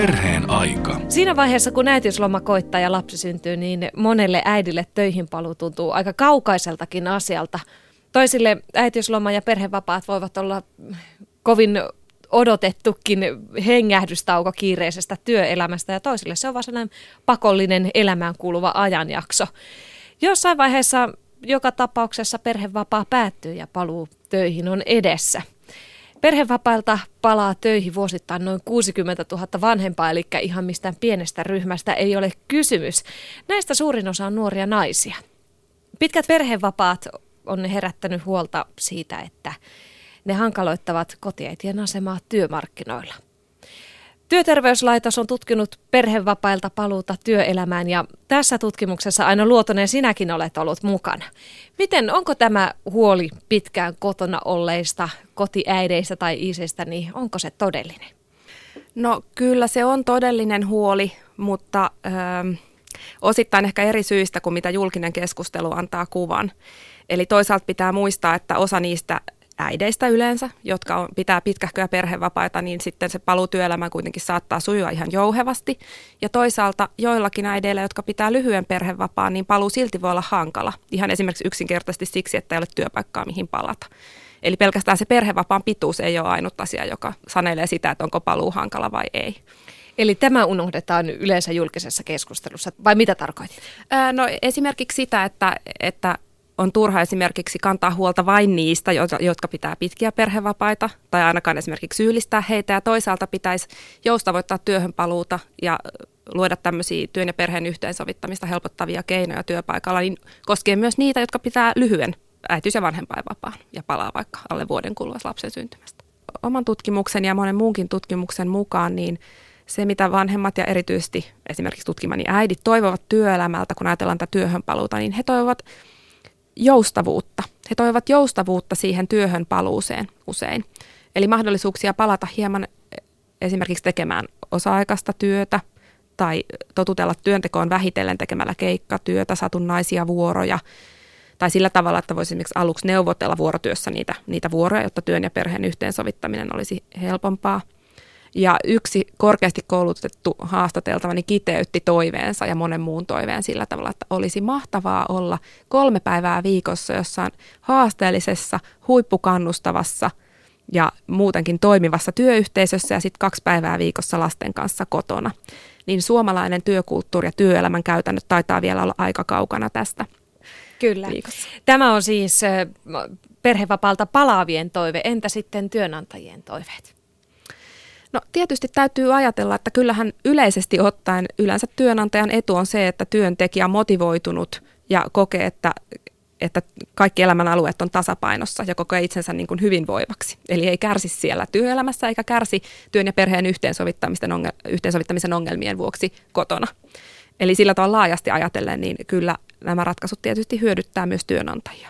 Perheen aika. Siinä vaiheessa, kun äitiysloma koittaa ja lapsi syntyy, niin monelle äidille töihin paluu tuntuu aika kaukaiseltakin asialta. Toisille äitiysloma ja perhevapaat voivat olla kovin odotettukin hengähdystauko kiireisestä työelämästä ja toisille se on vaan sellainen pakollinen elämään kuuluva ajanjakso. Jossain vaiheessa joka tapauksessa perhevapaa päättyy ja paluu töihin on edessä. Perhevapailta palaa töihin vuosittain noin 60 000 vanhempaa, eli ihan mistään pienestä ryhmästä ei ole kysymys. Näistä suurin osa on nuoria naisia. Pitkät perhevapaat on herättänyt huolta siitä, että ne hankaloittavat kotiäitien asemaa työmarkkinoilla. Työterveyslaitos on tutkinut perhevapailta paluuta työelämään ja tässä tutkimuksessa Aino Luotonen sinäkin olet ollut mukana. Miten, onko tämä huoli pitkään kotona olleista kotiäideistä tai isistä, niin onko se todellinen? No kyllä se on todellinen huoli, mutta ö, osittain ehkä eri syistä kuin mitä julkinen keskustelu antaa kuvan. Eli toisaalta pitää muistaa, että osa niistä äideistä yleensä, jotka on, pitää pitkähköä perhevapaita, niin sitten se paluu työelämään kuitenkin saattaa sujua ihan jouhevasti. Ja toisaalta joillakin äideillä, jotka pitää lyhyen perhevapaan, niin paluu silti voi olla hankala. Ihan esimerkiksi yksinkertaisesti siksi, että ei ole työpaikkaa mihin palata. Eli pelkästään se perhevapaan pituus ei ole ainut asia, joka sanelee sitä, että onko paluu hankala vai ei. Eli tämä unohdetaan yleensä julkisessa keskustelussa, vai mitä tarkoitit? no esimerkiksi sitä, että, että on turha esimerkiksi kantaa huolta vain niistä, jotka pitää pitkiä perhevapaita, tai ainakaan esimerkiksi syyllistää heitä, ja toisaalta pitäisi joustavoittaa työhön paluuta ja luoda tämmöisiä työn ja perheen yhteensovittamista helpottavia keinoja työpaikalla, niin koskee myös niitä, jotka pitää lyhyen äitiys- ja vanhempainvapaan ja palaa vaikka alle vuoden kuluessa lapsen syntymästä. Oman tutkimuksen ja monen muunkin tutkimuksen mukaan, niin se, mitä vanhemmat ja erityisesti esimerkiksi tutkimani äidit toivovat työelämältä, kun ajatellaan tätä työhön paluuta, niin he toivovat joustavuutta. He toivat joustavuutta siihen työhön paluuseen usein. Eli mahdollisuuksia palata hieman esimerkiksi tekemään osa-aikaista työtä tai totutella työntekoon vähitellen tekemällä keikkatyötä, satunnaisia vuoroja tai sillä tavalla, että voisi esimerkiksi aluksi neuvotella vuorotyössä niitä, niitä vuoroja, jotta työn ja perheen yhteensovittaminen olisi helpompaa – ja yksi korkeasti koulutettu haastateltavani kiteytti toiveensa ja monen muun toiveen sillä tavalla, että olisi mahtavaa olla kolme päivää viikossa jossain haasteellisessa, huippukannustavassa ja muutenkin toimivassa työyhteisössä ja sitten kaksi päivää viikossa lasten kanssa kotona. Niin suomalainen työkulttuuri ja työelämän käytännöt taitaa vielä olla aika kaukana tästä. Kyllä. Viikossa. Tämä on siis perhevapaalta palaavien toive. Entä sitten työnantajien toiveet? No tietysti täytyy ajatella, että kyllähän yleisesti ottaen yleensä työnantajan etu on se, että työntekijä on motivoitunut ja kokee, että, että kaikki elämän alueet on tasapainossa ja kokee itsensä niin kuin hyvinvoivaksi. Eli ei kärsi siellä työelämässä eikä kärsi työn ja perheen yhteensovittamisen, ongel- yhteensovittamisen ongelmien vuoksi kotona. Eli sillä tavalla laajasti ajatellen, niin kyllä nämä ratkaisut tietysti hyödyttää myös työnantajia.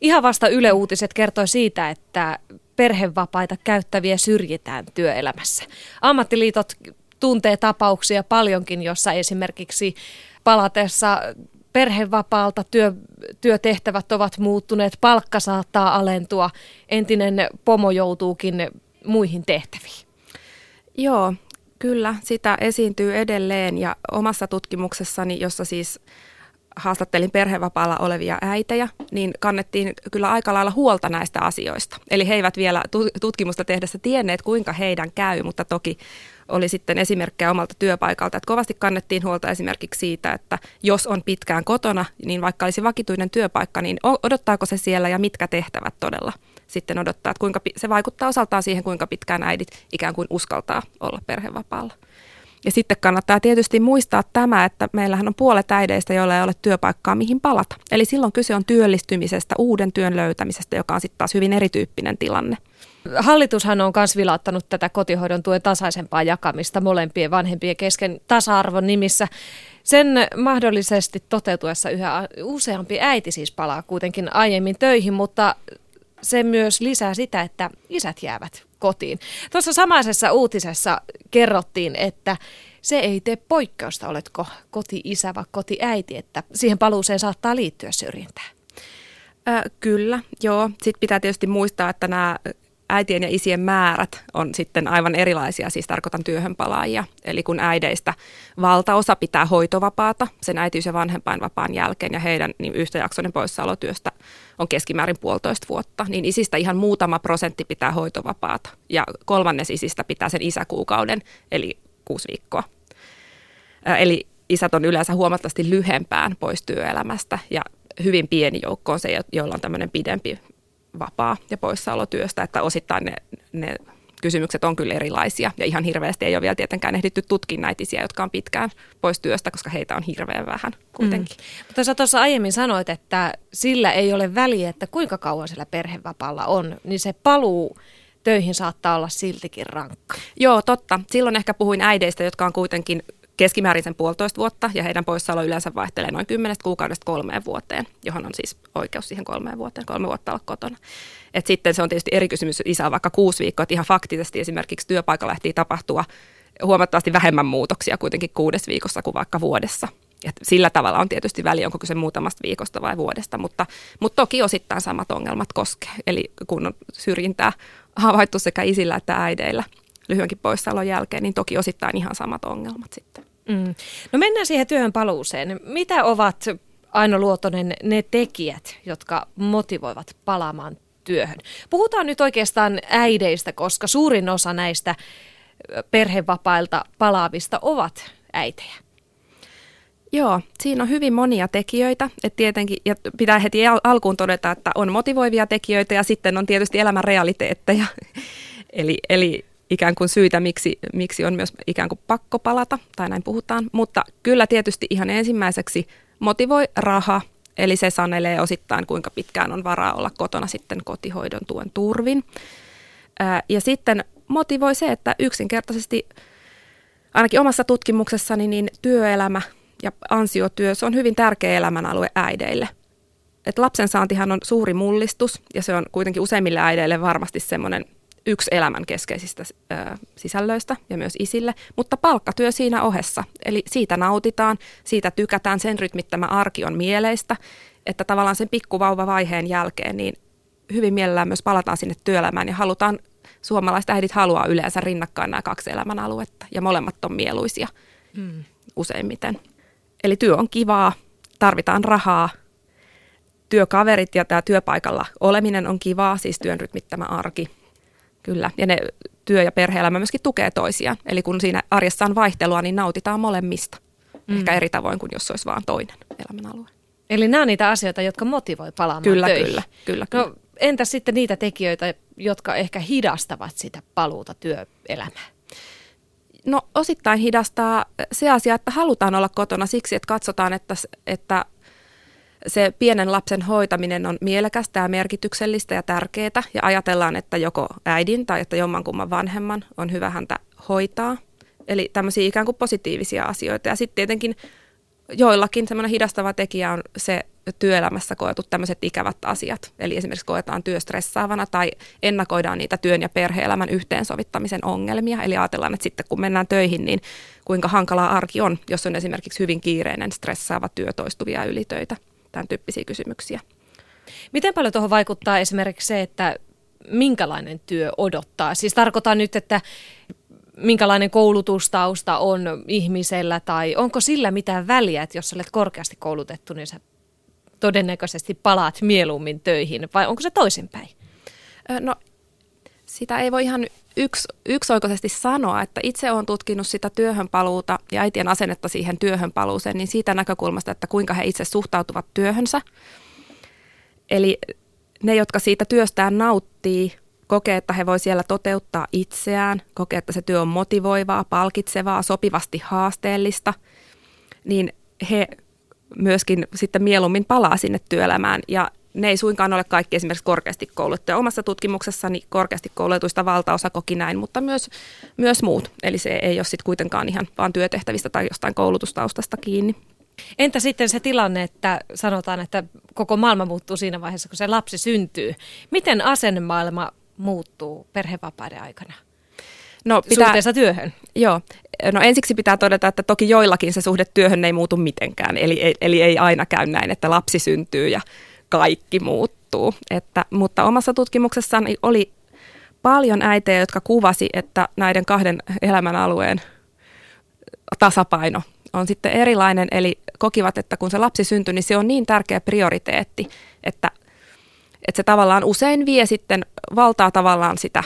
Ihan vasta Yle Uutiset kertoi siitä, että perhevapaita käyttäviä syrjitään työelämässä. Ammattiliitot tuntee tapauksia paljonkin, jossa esimerkiksi palatessa perhevapaalta työ, työtehtävät ovat muuttuneet, palkka saattaa alentua, entinen pomo joutuukin muihin tehtäviin. Joo, kyllä, sitä esiintyy edelleen ja omassa tutkimuksessani, jossa siis haastattelin perhevapaalla olevia äitejä, niin kannettiin kyllä aika lailla huolta näistä asioista. Eli he eivät vielä tutkimusta tehdessä tienneet, kuinka heidän käy, mutta toki oli sitten esimerkkejä omalta työpaikalta, että kovasti kannettiin huolta esimerkiksi siitä, että jos on pitkään kotona, niin vaikka olisi vakituinen työpaikka, niin odottaako se siellä ja mitkä tehtävät todella sitten odottaa, että kuinka se vaikuttaa osaltaan siihen, kuinka pitkään äidit ikään kuin uskaltaa olla perhevapaalla. Ja sitten kannattaa tietysti muistaa tämä, että meillähän on puolet äideistä, joilla ei ole työpaikkaa, mihin palata. Eli silloin kyse on työllistymisestä, uuden työn löytämisestä, joka on sitten taas hyvin erityyppinen tilanne. Hallitushan on myös vilauttanut tätä kotihoidon tuen tasaisempaa jakamista molempien vanhempien kesken tasa-arvon nimissä. Sen mahdollisesti toteutuessa yhä useampi äiti siis palaa kuitenkin aiemmin töihin, mutta se myös lisää sitä, että isät jäävät kotiin. Tuossa samaisessa uutisessa kerrottiin, että se ei tee poikkeusta, oletko koti-isä vai koti-äiti, että siihen paluuseen saattaa liittyä syrjintää. Kyllä, joo. Sitten pitää tietysti muistaa, että nämä äitien ja isien määrät on sitten aivan erilaisia, siis tarkoitan työhönpalaajia. Eli kun äideistä valtaosa pitää hoitovapaata sen äitiys- ja vanhempainvapaan jälkeen ja heidän niin yhtäjaksoinen poissaolotyöstä on keskimäärin puolitoista vuotta, niin isistä ihan muutama prosentti pitää hoitovapaata ja kolmannes isistä pitää sen isäkuukauden, eli kuusi viikkoa. Eli isät on yleensä huomattavasti lyhempään pois työelämästä ja hyvin pieni joukko on se, joilla on tämmöinen pidempi vapaa ja poissaolotyöstä, että osittain ne, ne kysymykset on kyllä erilaisia ja ihan hirveästi ei ole vielä tietenkään ehditty tutkia näitä jotka on pitkään pois työstä, koska heitä on hirveän vähän kuitenkin. Mm. Mutta sä tuossa aiemmin sanoit, että sillä ei ole väliä, että kuinka kauan sillä perhevapaalla on, niin se paluu töihin saattaa olla siltikin rankka. Joo, totta. Silloin ehkä puhuin äideistä, jotka on kuitenkin keskimäärin sen puolitoista vuotta ja heidän poissaolo yleensä vaihtelee noin kymmenestä kuukaudesta kolmeen vuoteen, johon on siis oikeus siihen kolmeen vuoteen, kolme vuotta olla kotona. Et sitten se on tietysti eri kysymys, isä vaikka kuusi viikkoa, että ihan faktisesti esimerkiksi työpaikalla lähti tapahtua huomattavasti vähemmän muutoksia kuitenkin kuudes viikossa kuin vaikka vuodessa. Et sillä tavalla on tietysti väli, onko kyse muutamasta viikosta vai vuodesta, mutta, mutta toki osittain samat ongelmat koskee. Eli kun on syrjintää havaittu sekä isillä että äideillä lyhyenkin poissaolon jälkeen, niin toki osittain ihan samat ongelmat sitten. Mm. No mennään siihen työhön paluuseen. Mitä ovat Aino Luotonen ne tekijät, jotka motivoivat palaamaan työhön? Puhutaan nyt oikeastaan äideistä, koska suurin osa näistä perhevapailta palaavista ovat äitejä. Joo, siinä on hyvin monia tekijöitä. Et tietenkin, ja pitää heti al- alkuun todeta, että on motivoivia tekijöitä ja sitten on tietysti elämän realiteetteja. eli, eli ikään kuin syitä, miksi, miksi on myös ikään kuin pakko palata, tai näin puhutaan. Mutta kyllä tietysti ihan ensimmäiseksi motivoi raha, eli se sanelee osittain, kuinka pitkään on varaa olla kotona sitten kotihoidon tuen turvin. Ja sitten motivoi se, että yksinkertaisesti ainakin omassa tutkimuksessani niin työelämä ja ansiotyö, se on hyvin tärkeä elämänalue äideille. Et lapsen saantihan on suuri mullistus ja se on kuitenkin useimmille äideille varmasti semmoinen yksi elämän keskeisistä ö, sisällöistä ja myös isille, mutta palkkatyö siinä ohessa. Eli siitä nautitaan, siitä tykätään, sen rytmittämä arki on mieleistä, että tavallaan sen pikkuvauvavaiheen jälkeen niin hyvin mielellään myös palataan sinne työelämään ja halutaan, suomalaiset äidit haluaa yleensä rinnakkain nämä kaksi elämänaluetta ja molemmat on mieluisia mm. useimmiten. Eli työ on kivaa, tarvitaan rahaa, työkaverit ja tämä työpaikalla oleminen on kivaa, siis työn rytmittämä arki – Kyllä, ja ne työ- ja perhe-elämä myöskin tukee toisiaan. Eli kun siinä arjessa on vaihtelua, niin nautitaan molemmista. Mm. Ehkä eri tavoin kuin jos olisi vain toinen elämänalue. Eli nämä on niitä asioita, jotka motivoi palaamaan kyllä, töihin. Kyllä, kyllä, kyllä. No, entä sitten niitä tekijöitä, jotka ehkä hidastavat sitä paluuta työelämään? No osittain hidastaa se asia, että halutaan olla kotona siksi, että katsotaan, että, että se pienen lapsen hoitaminen on mielekästä ja merkityksellistä ja tärkeää ja ajatellaan, että joko äidin tai että jommankumman vanhemman on hyvä häntä hoitaa. Eli tämmöisiä ikään kuin positiivisia asioita. Ja sitten tietenkin joillakin semmoinen hidastava tekijä on se työelämässä koetut tämmöiset ikävät asiat. Eli esimerkiksi koetaan työstressaavana tai ennakoidaan niitä työn ja perhe-elämän yhteensovittamisen ongelmia. Eli ajatellaan, että sitten kun mennään töihin, niin kuinka hankalaa arki on, jos on esimerkiksi hyvin kiireinen, stressaava työ, toistuvia ylitöitä tämän tyyppisiä kysymyksiä. Miten paljon tuohon vaikuttaa esimerkiksi se, että minkälainen työ odottaa? Siis tarkoitan nyt, että minkälainen koulutustausta on ihmisellä tai onko sillä mitään väliä, että jos olet korkeasti koulutettu, niin sä todennäköisesti palaat mieluummin töihin vai onko se toisinpäin? No sitä ei voi ihan yksi, yksioikoisesti sanoa, että itse olen tutkinut sitä työhönpaluuta ja äitien asennetta siihen työhönpaluuseen, niin siitä näkökulmasta, että kuinka he itse suhtautuvat työhönsä. Eli ne, jotka siitä työstään nauttii, kokee, että he voi siellä toteuttaa itseään, kokee, että se työ on motivoivaa, palkitsevaa, sopivasti haasteellista, niin he myöskin sitten mieluummin palaa sinne työelämään ja ne ei suinkaan ole kaikki esimerkiksi korkeasti koulutettuja. Omassa tutkimuksessani korkeasti koulutuista valtaosa koki näin, mutta myös, myös muut. Eli se ei ole sitten kuitenkaan ihan vaan työtehtävistä tai jostain koulutustaustasta kiinni. Entä sitten se tilanne, että sanotaan, että koko maailma muuttuu siinä vaiheessa, kun se lapsi syntyy. Miten asennemaailma muuttuu perhevapaiden aikana? No, pitää, suhteessa työhön? Joo. No ensiksi pitää todeta, että toki joillakin se suhde työhön ei muutu mitenkään. Eli, eli ei aina käy näin, että lapsi syntyy ja kaikki muuttuu. Että, mutta omassa tutkimuksessaan oli paljon äitejä, jotka kuvasi, että näiden kahden elämänalueen tasapaino on sitten erilainen, eli kokivat, että kun se lapsi syntyi, niin se on niin tärkeä prioriteetti, että, että se tavallaan usein vie sitten valtaa tavallaan sitä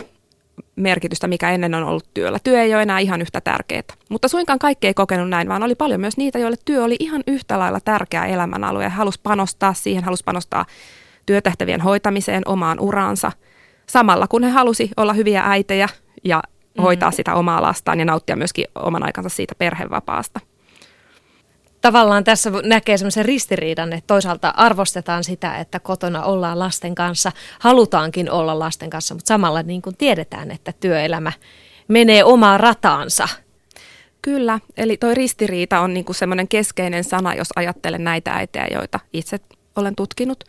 merkitystä, mikä ennen on ollut työllä. Työ ei ole enää ihan yhtä tärkeää. Mutta suinkaan kaikki ei kokenut näin, vaan oli paljon myös niitä, joille työ oli ihan yhtä lailla tärkeä elämänalue ja halusi panostaa siihen, halusi panostaa työtehtävien hoitamiseen, omaan uraansa. Samalla kun he halusi olla hyviä äitejä ja hoitaa mm. sitä omaa lastaan ja nauttia myöskin oman aikansa siitä perhevapaasta tavallaan tässä näkee semmoisen ristiriidan, että toisaalta arvostetaan sitä, että kotona ollaan lasten kanssa, halutaankin olla lasten kanssa, mutta samalla niin kuin tiedetään, että työelämä menee omaan rataansa. Kyllä, eli toi ristiriita on niin kuin semmoinen keskeinen sana, jos ajattelen näitä äitejä, joita itse olen tutkinut.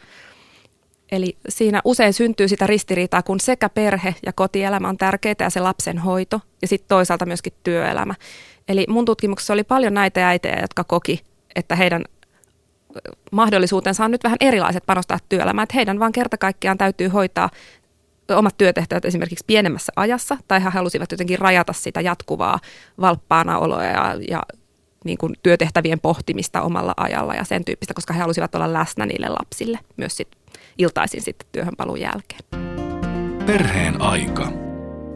Eli siinä usein syntyy sitä ristiriitaa, kun sekä perhe ja kotielämä on tärkeää ja se lapsen hoito ja sitten toisaalta myöskin työelämä. Eli mun tutkimuksessa oli paljon näitä äitejä, jotka koki, että heidän mahdollisuutensa on nyt vähän erilaiset panostaa työelämään, että heidän vaan kerta kaikkiaan täytyy hoitaa omat työtehtävät esimerkiksi pienemmässä ajassa, tai he halusivat jotenkin rajata sitä jatkuvaa valppaana oloa ja, ja niin kuin työtehtävien pohtimista omalla ajalla ja sen tyyppistä, koska he halusivat olla läsnä niille lapsille myös sit iltaisin sitten työhönpaluun jälkeen. Perheen aika.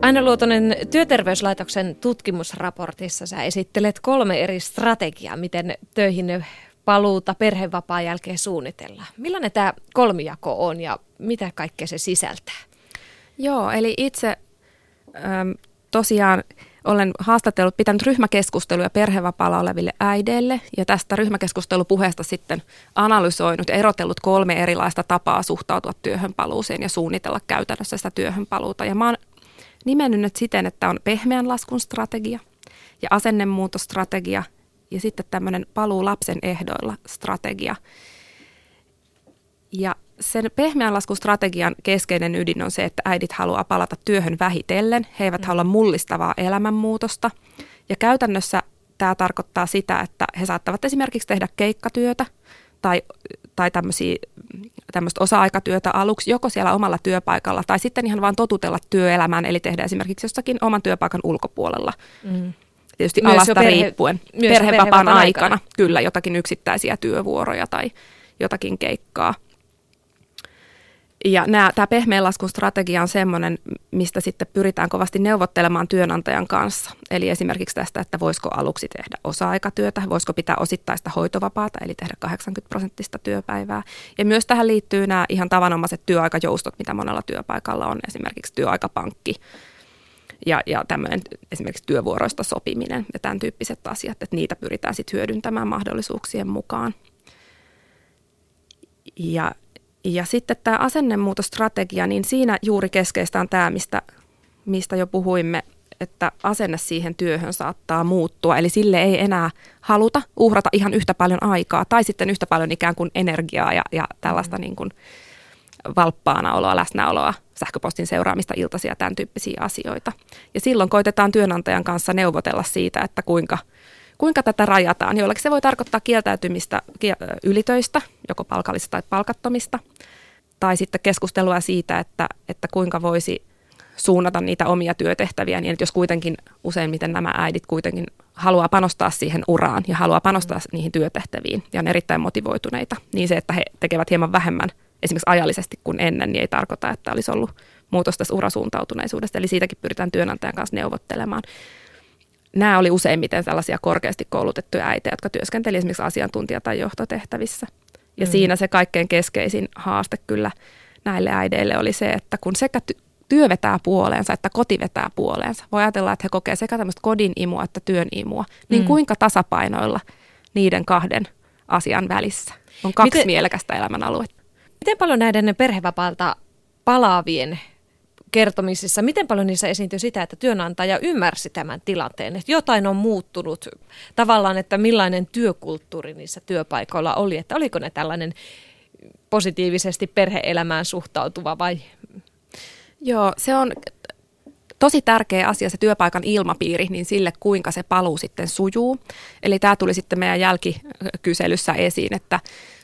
Aina Luotonen työterveyslaitoksen tutkimusraportissa sä esittelet kolme eri strategiaa, miten töihin paluuta perhevapaan jälkeen suunnitellaan. Millainen tämä kolmijako on ja mitä kaikkea se sisältää? Joo, eli itse äm, tosiaan olen haastatellut, pitänyt ryhmäkeskusteluja perhevapaalla oleville äideille ja tästä ryhmäkeskustelupuheesta sitten analysoinut ja erotellut kolme erilaista tapaa suhtautua työhönpaluuseen ja suunnitella käytännössä sitä työhönpaluuta. Ja mä oon nimennyt siten, että on pehmeän laskun strategia ja asennemuutostrategia ja sitten tämmöinen paluu lapsen ehdoilla strategia. Ja sen pehmeän laskustrategian keskeinen ydin on se, että äidit haluaa palata työhön vähitellen. He eivät mm. halua mullistavaa elämänmuutosta. Ja käytännössä tämä tarkoittaa sitä, että he saattavat esimerkiksi tehdä keikkatyötä tai, tai tämmöistä osa-aikatyötä aluksi joko siellä omalla työpaikalla tai sitten ihan vaan totutella työelämään, eli tehdä esimerkiksi jossakin oman työpaikan ulkopuolella. Mm. Tietysti myös alasta perhe, riippuen. Myös perhevapaan aikana, aikana, kyllä, jotakin yksittäisiä työvuoroja tai jotakin keikkaa. Ja tämä pehmeän laskun strategia on semmoinen, mistä sitten pyritään kovasti neuvottelemaan työnantajan kanssa. Eli esimerkiksi tästä, että voisiko aluksi tehdä osa-aikatyötä, voisiko pitää osittaista hoitovapaata, eli tehdä 80 prosenttista työpäivää. Ja myös tähän liittyy nämä ihan tavanomaiset työaikajoustot, mitä monella työpaikalla on, esimerkiksi työaikapankki ja, ja tämmöinen esimerkiksi työvuoroista sopiminen ja tämän tyyppiset asiat, että niitä pyritään sitten hyödyntämään mahdollisuuksien mukaan. Ja ja sitten tämä asennemuutostrategia, niin siinä juuri keskeistä on tämä, mistä, mistä jo puhuimme, että asenne siihen työhön saattaa muuttua. Eli sille ei enää haluta uhrata ihan yhtä paljon aikaa tai sitten yhtä paljon ikään kuin energiaa ja, ja tällaista mm. niin kuin valppaana oloa, läsnäoloa, sähköpostin seuraamista, iltaisia, tämän tyyppisiä asioita. Ja silloin koitetaan työnantajan kanssa neuvotella siitä, että kuinka – kuinka tätä rajataan. Joillekin se voi tarkoittaa kieltäytymistä ylitöistä, joko palkallista tai palkattomista, tai sitten keskustelua siitä, että, että kuinka voisi suunnata niitä omia työtehtäviä, niin että jos kuitenkin useimmiten nämä äidit kuitenkin haluaa panostaa siihen uraan ja haluaa panostaa mm. niihin työtehtäviin ja on erittäin motivoituneita, niin se, että he tekevät hieman vähemmän esimerkiksi ajallisesti kuin ennen, niin ei tarkoita, että olisi ollut muutos tässä urasuuntautuneisuudesta. Eli siitäkin pyritään työnantajan kanssa neuvottelemaan nämä oli useimmiten sellaisia korkeasti koulutettuja äitejä, jotka työskenteli esimerkiksi asiantuntija- tai johtotehtävissä. Ja mm. siinä se kaikkein keskeisin haaste kyllä näille äideille oli se, että kun sekä työ vetää puoleensa että koti vetää puoleensa, voi ajatella, että he kokee sekä tämmöistä kodin imua että työn imua, niin mm. kuinka tasapainoilla niiden kahden asian välissä on kaksi miten, mielekästä elämänaluetta. Miten paljon näiden perhevapaalta palaavien kertomisissa, miten paljon niissä esiintyy sitä, että työnantaja ymmärsi tämän tilanteen, että jotain on muuttunut tavallaan, että millainen työkulttuuri niissä työpaikoilla oli, että oliko ne tällainen positiivisesti perheelämään suhtautuva vai? Joo, se on tosi tärkeä asia se työpaikan ilmapiiri, niin sille kuinka se paluu sitten sujuu. Eli tämä tuli sitten meidän jälkikyselyssä esiin, että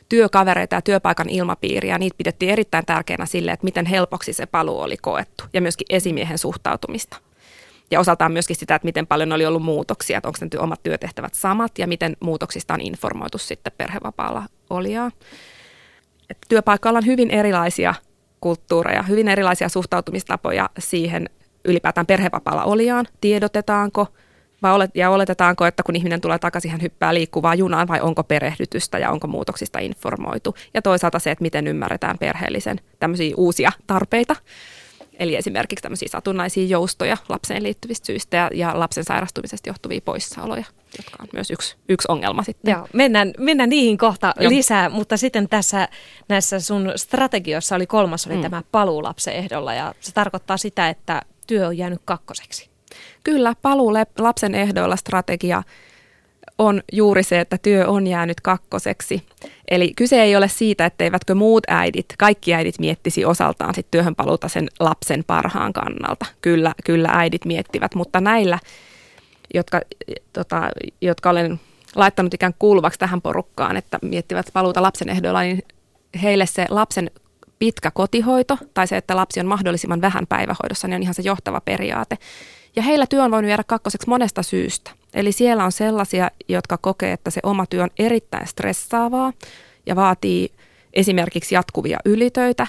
työkavereita ja työpaikan ilmapiiriä. Niitä pidettiin erittäin tärkeänä sille, että miten helpoksi se paluu oli koettu ja myöskin esimiehen suhtautumista. Ja osaltaan myöskin sitä, että miten paljon oli ollut muutoksia, että onko ne omat työtehtävät samat ja miten muutoksista on informoitu sitten perhevapaalla olijaa. Työpaikalla on hyvin erilaisia kulttuureja, hyvin erilaisia suhtautumistapoja siihen ylipäätään perhevapaalla olijaan. Tiedotetaanko vai olet, ja oletetaanko, että kun ihminen tulee takaisin, hän hyppää liikkuvaa junaan vai onko perehdytystä ja onko muutoksista informoitu. Ja toisaalta se, että miten ymmärretään perheellisen tämmöisiä uusia tarpeita Eli esimerkiksi tämmöisiä satunnaisia joustoja lapseen liittyvistä syistä ja, ja lapsen sairastumisesta johtuvia poissaoloja, jotka on myös yksi, yksi ongelma sitten. Joo, mennään, mennään niihin kohta Joo. lisää, mutta sitten tässä näissä sun strategioissa oli kolmas oli mm. tämä paluu lapsen ehdolla ja se tarkoittaa sitä, että työ on jäänyt kakkoseksi. Kyllä, paluu lapsen ehdoilla strategia on juuri se, että työ on jäänyt kakkoseksi. Eli kyse ei ole siitä, että eivätkö muut äidit, kaikki äidit miettisi osaltaan sit työhön paluuta sen lapsen parhaan kannalta. Kyllä, kyllä äidit miettivät, mutta näillä, jotka, tota, jotka olen laittanut ikään kuuluvaksi tähän porukkaan, että miettivät paluuta lapsen ehdoilla, niin heille se lapsen pitkä kotihoito tai se, että lapsi on mahdollisimman vähän päivähoidossa, niin on ihan se johtava periaate. Ja heillä työ on voinut jäädä kakkoseksi monesta syystä. Eli siellä on sellaisia, jotka kokee, että se oma työ on erittäin stressaavaa ja vaatii esimerkiksi jatkuvia ylitöitä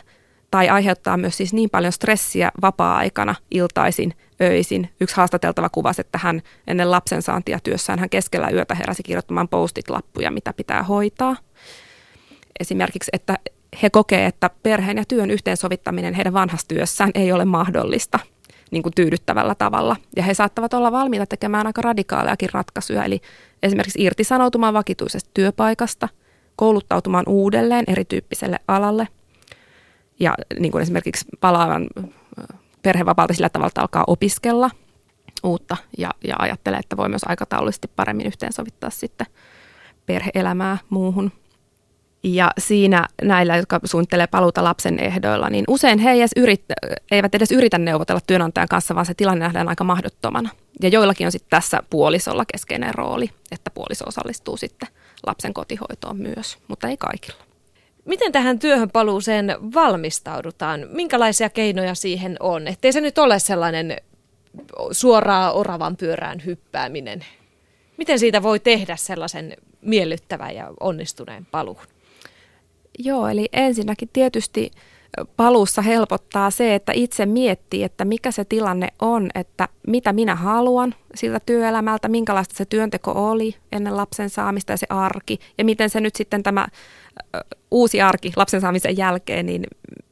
tai aiheuttaa myös siis niin paljon stressiä vapaa-aikana, iltaisin, öisin. Yksi haastateltava kuvasi, että hän ennen lapsen saantia työssään hän keskellä yötä heräsi kirjoittamaan postit-lappuja, mitä pitää hoitaa. Esimerkiksi, että he kokee, että perheen ja työn yhteensovittaminen heidän vanhassa työssään ei ole mahdollista – niin kuin tyydyttävällä tavalla. Ja he saattavat olla valmiita tekemään aika radikaaleakin ratkaisuja, eli esimerkiksi irtisanoutumaan vakituisesta työpaikasta, kouluttautumaan uudelleen erityyppiselle alalle ja niin kuin esimerkiksi palaavan perhevapaalta sillä tavalla, että alkaa opiskella uutta ja, ja ajattelee, että voi myös aikataulullisesti paremmin yhteensovittaa sitten perheelämää muuhun ja siinä näillä, jotka suunnittelee paluuta lapsen ehdoilla, niin usein he edes yrit, eivät edes yritä neuvotella työnantajan kanssa, vaan se tilanne nähdään aika mahdottomana. Ja joillakin on sitten tässä puolisolla keskeinen rooli, että puoliso osallistuu sitten lapsen kotihoitoon myös, mutta ei kaikilla. Miten tähän työhön paluuseen valmistaudutaan? Minkälaisia keinoja siihen on? Ettei se nyt ole sellainen suoraa oravan pyörään hyppääminen. Miten siitä voi tehdä sellaisen miellyttävän ja onnistuneen paluun? Joo, eli ensinnäkin tietysti paluussa helpottaa se, että itse miettii, että mikä se tilanne on, että mitä minä haluan siltä työelämältä, minkälaista se työnteko oli ennen lapsen saamista ja se arki, ja miten se nyt sitten tämä uusi arki lapsen saamisen jälkeen, niin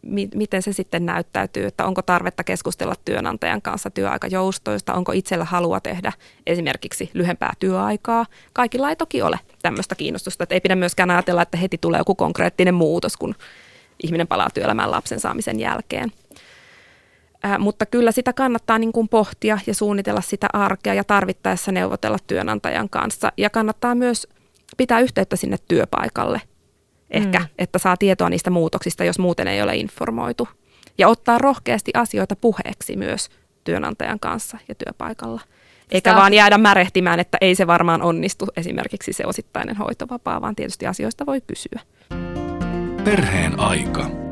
mi- miten se sitten näyttäytyy, että onko tarvetta keskustella työnantajan kanssa työaikajoustoista, onko itsellä halua tehdä esimerkiksi lyhempää työaikaa. Kaikilla ei toki ole tämmöistä kiinnostusta, että ei pidä myöskään ajatella, että heti tulee joku konkreettinen muutos, kun ihminen palaa työelämään lapsen saamisen jälkeen. Äh, mutta kyllä sitä kannattaa niin kuin pohtia ja suunnitella sitä arkea ja tarvittaessa neuvotella työnantajan kanssa. Ja kannattaa myös pitää yhteyttä sinne työpaikalle – ehkä, mm. että saa tietoa niistä muutoksista, jos muuten ei ole informoitu. Ja ottaa rohkeasti asioita puheeksi myös työnantajan kanssa ja työpaikalla. Eikä Sitä... vaan jäädä märehtimään, että ei se varmaan onnistu esimerkiksi se osittainen hoitovapaa, vaan tietysti asioista voi kysyä. Perheen aika.